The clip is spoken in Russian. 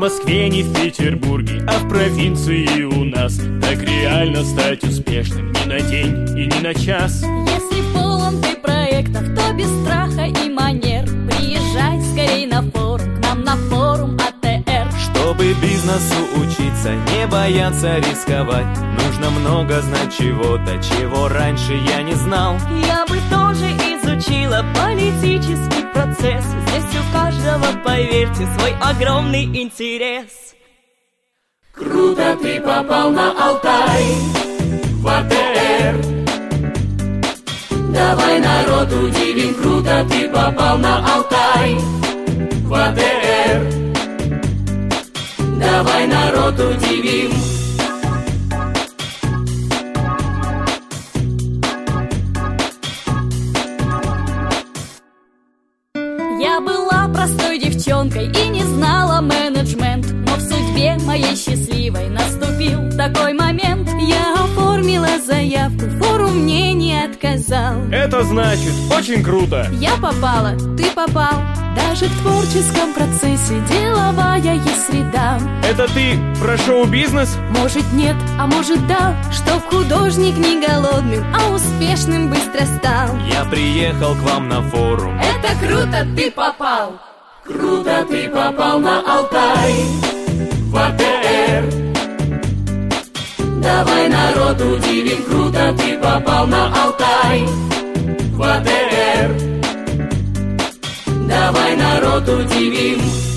Москве, ни в Петербурге, а в провинции у нас Так реально стать успешным. Ни на день и ни на час. Если полон ты проектов, то без страха и манер. Приезжай скорей на форум, к нам на форум АТР Чтобы бизнесу учиться, не бояться рисковать. Нужно много знать чего-то, чего раньше я не знал. Я бы тоже изучила политический процесс. Здесь у каждого, поверьте, свой огромный интерес. Круто ты попал на Алтай В АТР Давай народ удивим Круто ты попал на Алтай В АТР Давай народ удивим Я была простой девчонкой и не знала менеджмент Но в судьбе моей счастливой наступил такой момент. Я оформила заявку, форум мне не отказал. Это значит очень круто. Я попала, ты попал. Даже в творческом процессе деловая Это ты про шоу-бизнес? Может нет, а может да Чтоб художник не голодным, а успешным быстро стал. Я приехал к вам на форум. Это круто, ты попал. Круто ты попал на Алтай. В АТР Давай народ удивим Круто ты попал на Алтай. В АТР Давай народ удивим